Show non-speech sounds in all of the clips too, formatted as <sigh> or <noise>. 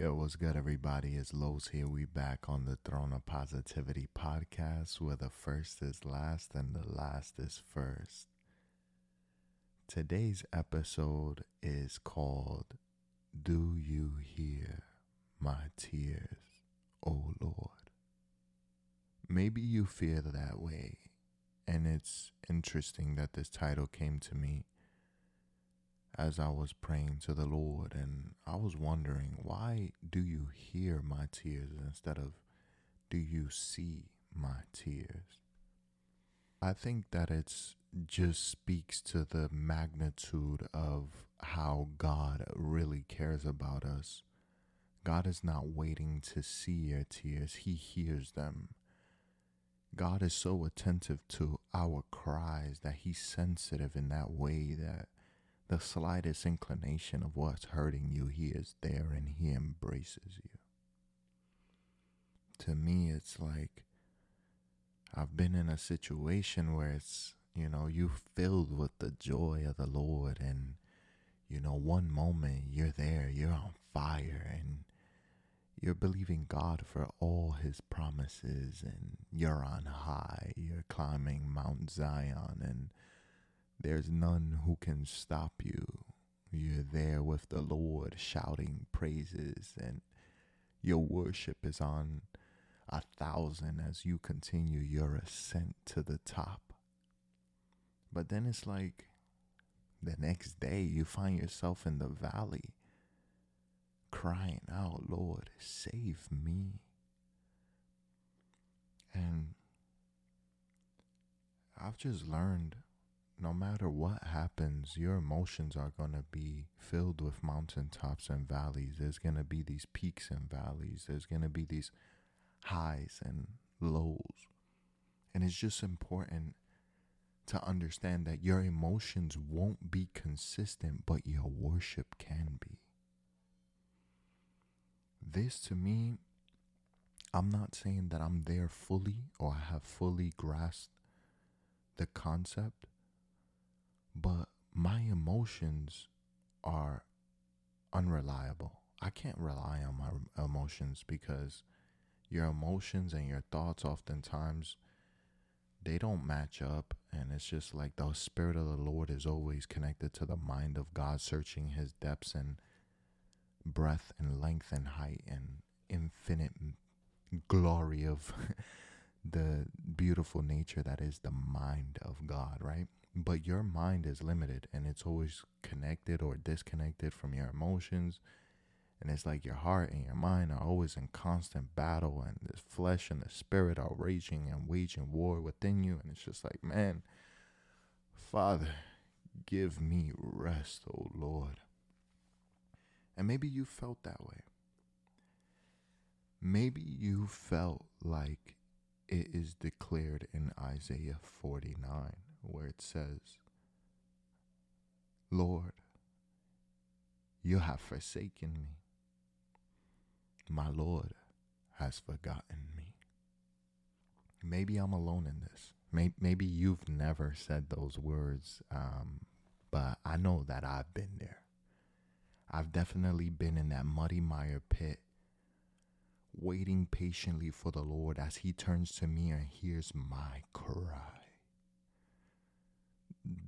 Yo, what's good, everybody? It's Los here. We back on the Throne of Positivity podcast where the first is last and the last is first. Today's episode is called Do You Hear My Tears, O Lord? Maybe you feel that way, and it's interesting that this title came to me as I was praying to the Lord, and I was wondering, why do you hear my tears instead of do you see my tears? I think that it's just speaks to the magnitude of how God really cares about us. God is not waiting to see your tears, He hears them. God is so attentive to our cries that He's sensitive in that way that the slightest inclination of what's hurting you, He is there and He embraces you. To me, it's like I've been in a situation where it's, you know, you filled with the joy of the Lord, and, you know, one moment you're there, you're on fire, and you're believing God for all His promises, and you're on high, you're climbing Mount Zion, and there's none who can stop you. You're there with the Lord shouting praises, and your worship is on a thousand as you continue your ascent to the top. But then it's like the next day you find yourself in the valley crying out, Lord, save me. And I've just learned no matter what happens, your emotions are going to be filled with mountaintops and valleys. There's going to be these peaks and valleys. There's going to be these highs and lows. And it's just important to understand that your emotions won't be consistent, but your worship can be. This to me, I'm not saying that I'm there fully or I have fully grasped the concept but my emotions are unreliable. I can't rely on my emotions because your emotions and your thoughts oftentimes they don't match up and it's just like the spirit of the Lord is always connected to the mind of God searching his depths and breadth and length and height and infinite glory of <laughs> the beautiful nature that is the mind of God, right? But your mind is limited and it's always connected or disconnected from your emotions. And it's like your heart and your mind are always in constant battle, and the flesh and the spirit are raging and waging war within you. And it's just like, man, Father, give me rest, oh Lord. And maybe you felt that way. Maybe you felt like it is declared in Isaiah 49 where it says, Lord, you have forsaken me. My Lord has forgotten me. Maybe I'm alone in this. Maybe you've never said those words, um, but I know that I've been there. I've definitely been in that muddy mire pit, waiting patiently for the Lord as He turns to me and hears my cry.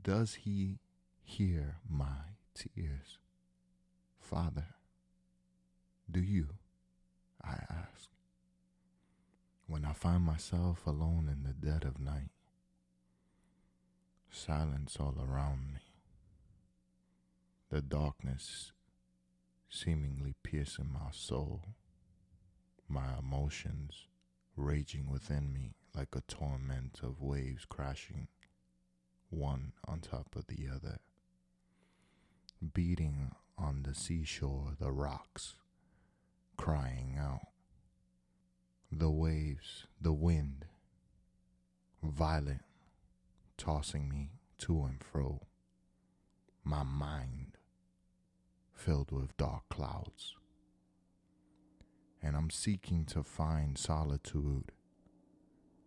Does he hear my tears? Father, do you? I ask. When I find myself alone in the dead of night, silence all around me, the darkness seemingly piercing my soul, my emotions raging within me like a torment of waves crashing one on top of the other, beating on the seashore the rocks, crying out. The waves, the wind, violent, tossing me to and fro, my mind filled with dark clouds. And I'm seeking to find solitude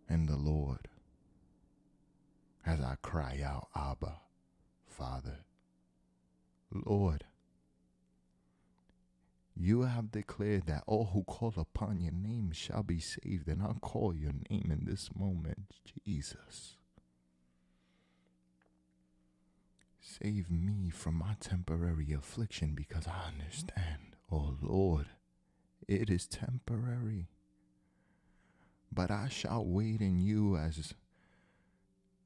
in the Lord as I cry out, Abba, Father, Lord, You have declared that all who call upon your name shall be saved, and I'll call your name in this moment, Jesus. Save me from my temporary affliction because I understand, oh Lord, it is temporary. But I shall wait in you as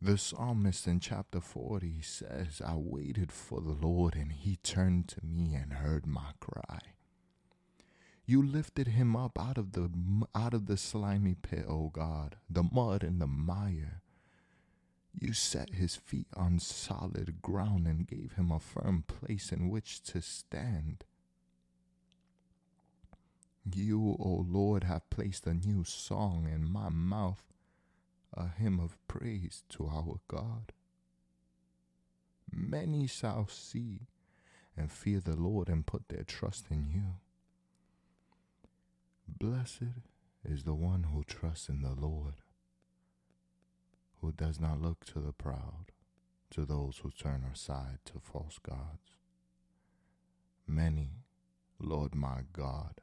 the psalmist in chapter 40 says, I waited for the Lord and he turned to me and heard my cry. You lifted him up out of the out of the slimy pit, O God, the mud and the mire. You set his feet on solid ground and gave him a firm place in which to stand. You, O Lord, have placed a new song in my mouth, a hymn of praise to our God. Many shall see and fear the Lord and put their trust in you. Blessed is the one who trusts in the Lord, who does not look to the proud, to those who turn aside to false gods. Many, Lord my God,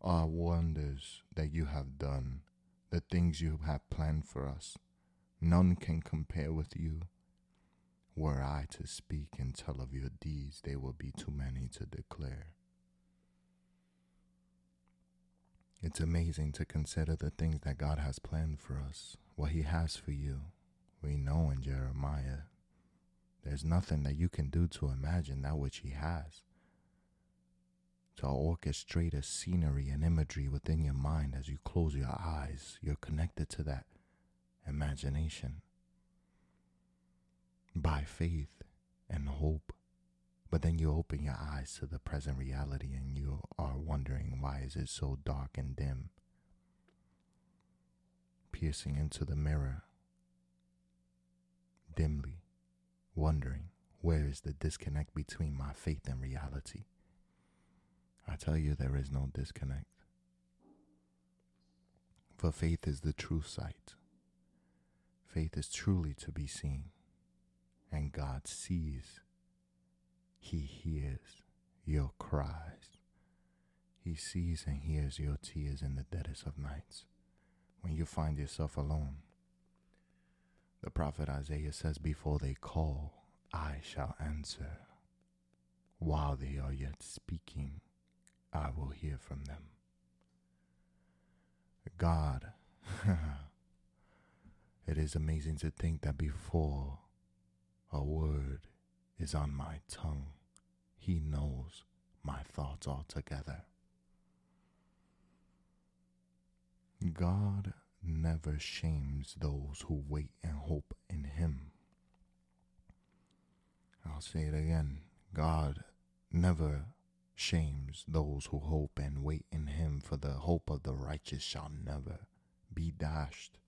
are wonders that you have done, the things you have planned for us. None can compare with you. Were I to speak and tell of your deeds, they would be too many to declare. It's amazing to consider the things that God has planned for us, what He has for you. We know in Jeremiah, there's nothing that you can do to imagine that which He has. To orchestrate a scenery and imagery within your mind as you close your eyes, you're connected to that imagination. By faith and hope, but then you open your eyes to the present reality and you are wondering why is it so dark and dim? Piercing into the mirror dimly, wondering where is the disconnect between my faith and reality? I tell you, there is no disconnect. For faith is the true sight. Faith is truly to be seen, and God sees he hears your cries. He sees and hears your tears in the deadest of nights when you find yourself alone. The prophet Isaiah says, Before they call, I shall answer. While they are yet speaking, I will hear from them. God, <laughs> it is amazing to think that before a word is on my tongue. He knows my thoughts altogether. God never shames those who wait and hope in Him. I'll say it again God never shames those who hope and wait in Him, for the hope of the righteous shall never be dashed.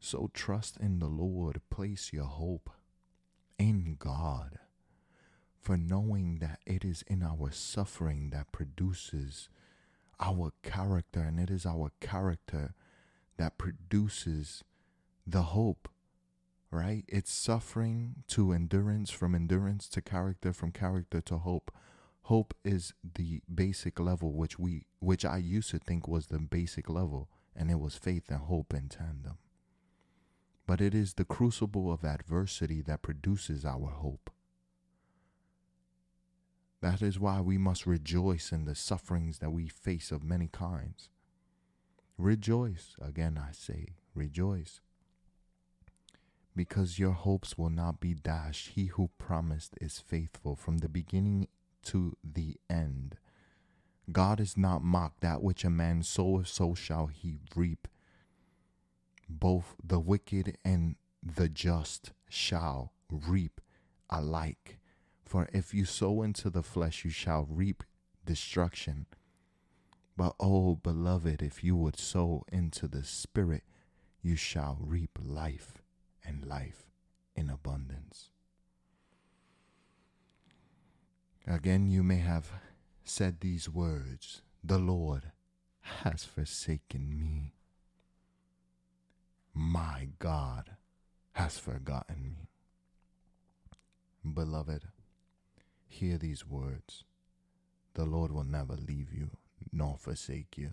So trust in the Lord, place your hope in God, for knowing that it is in our suffering that produces our character, and it is our character that produces the hope, right? It's suffering to endurance, from endurance to character, from character to hope. Hope is the basic level which we which I used to think was the basic level, and it was faith and hope in tandem but it is the crucible of adversity that produces our hope. That is why we must rejoice in the sufferings that we face of many kinds. Rejoice, again I say, rejoice. Because your hopes will not be dashed. He who promised is faithful from the beginning to the end. God is not mocked. That which a man soweth, so shall he reap both the wicked and the just shall reap alike. For if you sow into the flesh, you shall reap destruction. But, oh, beloved, if you would sow into the Spirit, you shall reap life and life in abundance. Again, you may have said these words The Lord has forsaken me my God has forgotten me. Beloved, hear these words. the Lord will never leave you nor forsake you.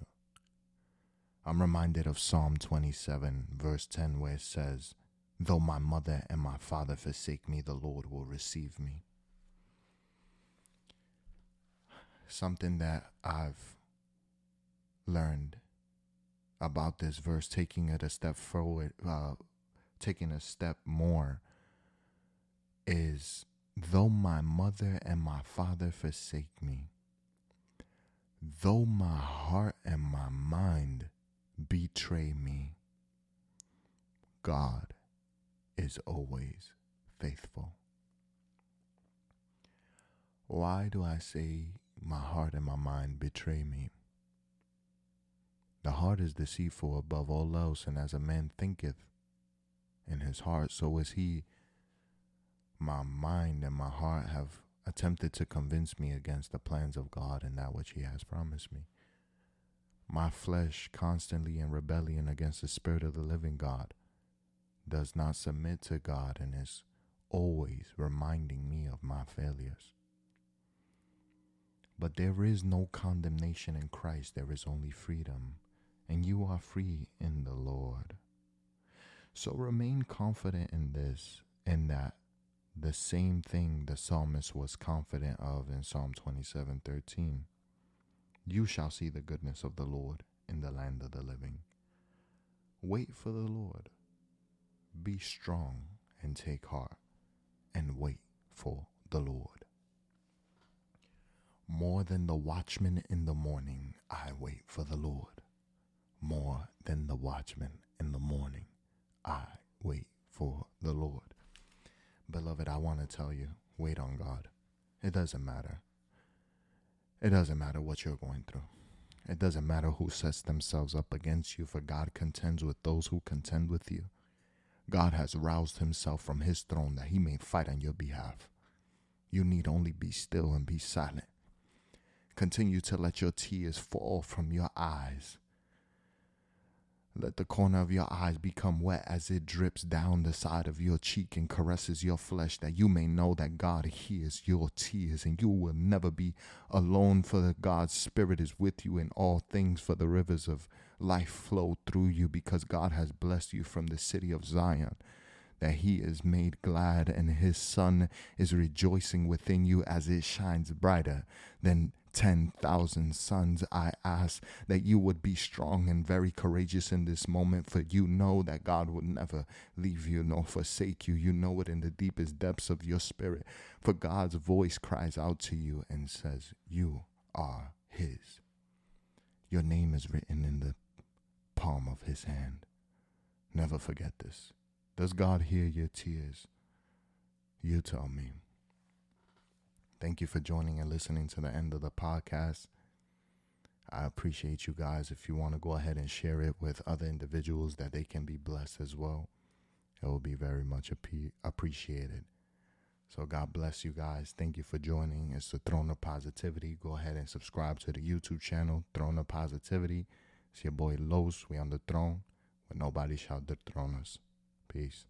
I'm reminded of Psalm 27, verse 10, where it says, Though my mother and my father forsake me, the Lord will receive me. Something that I've learned about this verse, taking it a step forward, uh, taking a step more, is though my mother and my father forsake me, though my heart and my mind betray me, God is always faithful. Why do I say my heart and my mind betray me? The heart is deceitful above all else, and as a man thinketh in his heart, so is he. My mind and my heart have attempted to convince me against the plans of God and that which he has promised me. My flesh, constantly in rebellion against the Spirit of the living God, does not submit to God and is always reminding me of my failures. But there is no condemnation in Christ, there is only freedom, and you are free in the Lord. So remain confident in this, in that the same thing the psalmist was confident of in Psalm 27 13. You shall see the goodness of the Lord in the land of the living. Wait for the Lord. Be strong and take heart and wait for the Lord. More than the watchman in the morning, I wait for the Lord. More than the watchman in the morning, I wait for the Lord. Beloved, I want to tell you wait on God. It doesn't matter. It doesn't matter what you're going through. It doesn't matter who sets themselves up against you, for God contends with those who contend with you. God has roused himself from his throne that he may fight on your behalf. You need only be still and be silent. Continue to let your tears fall from your eyes. Let the corner of your eyes become wet as it drips down the side of your cheek and caresses your flesh, that you may know that God hears your tears and you will never be alone, for God's Spirit is with you in all things, for the rivers of life flow through you because God has blessed you from the city of Zion. That he is made glad and his sun is rejoicing within you as it shines brighter than 10,000 suns. I ask that you would be strong and very courageous in this moment, for you know that God would never leave you nor forsake you. You know it in the deepest depths of your spirit, for God's voice cries out to you and says, You are His. Your name is written in the palm of his hand. Never forget this. Does God hear your tears? You tell me. Thank you for joining and listening to the end of the podcast. I appreciate you guys. If you want to go ahead and share it with other individuals that they can be blessed as well, it will be very much appreciated. So, God bless you guys. Thank you for joining. It's the Throne of Positivity. Go ahead and subscribe to the YouTube channel, Throne of Positivity. It's your boy Los. We on the throne, but nobody shall dethrone us. Peace.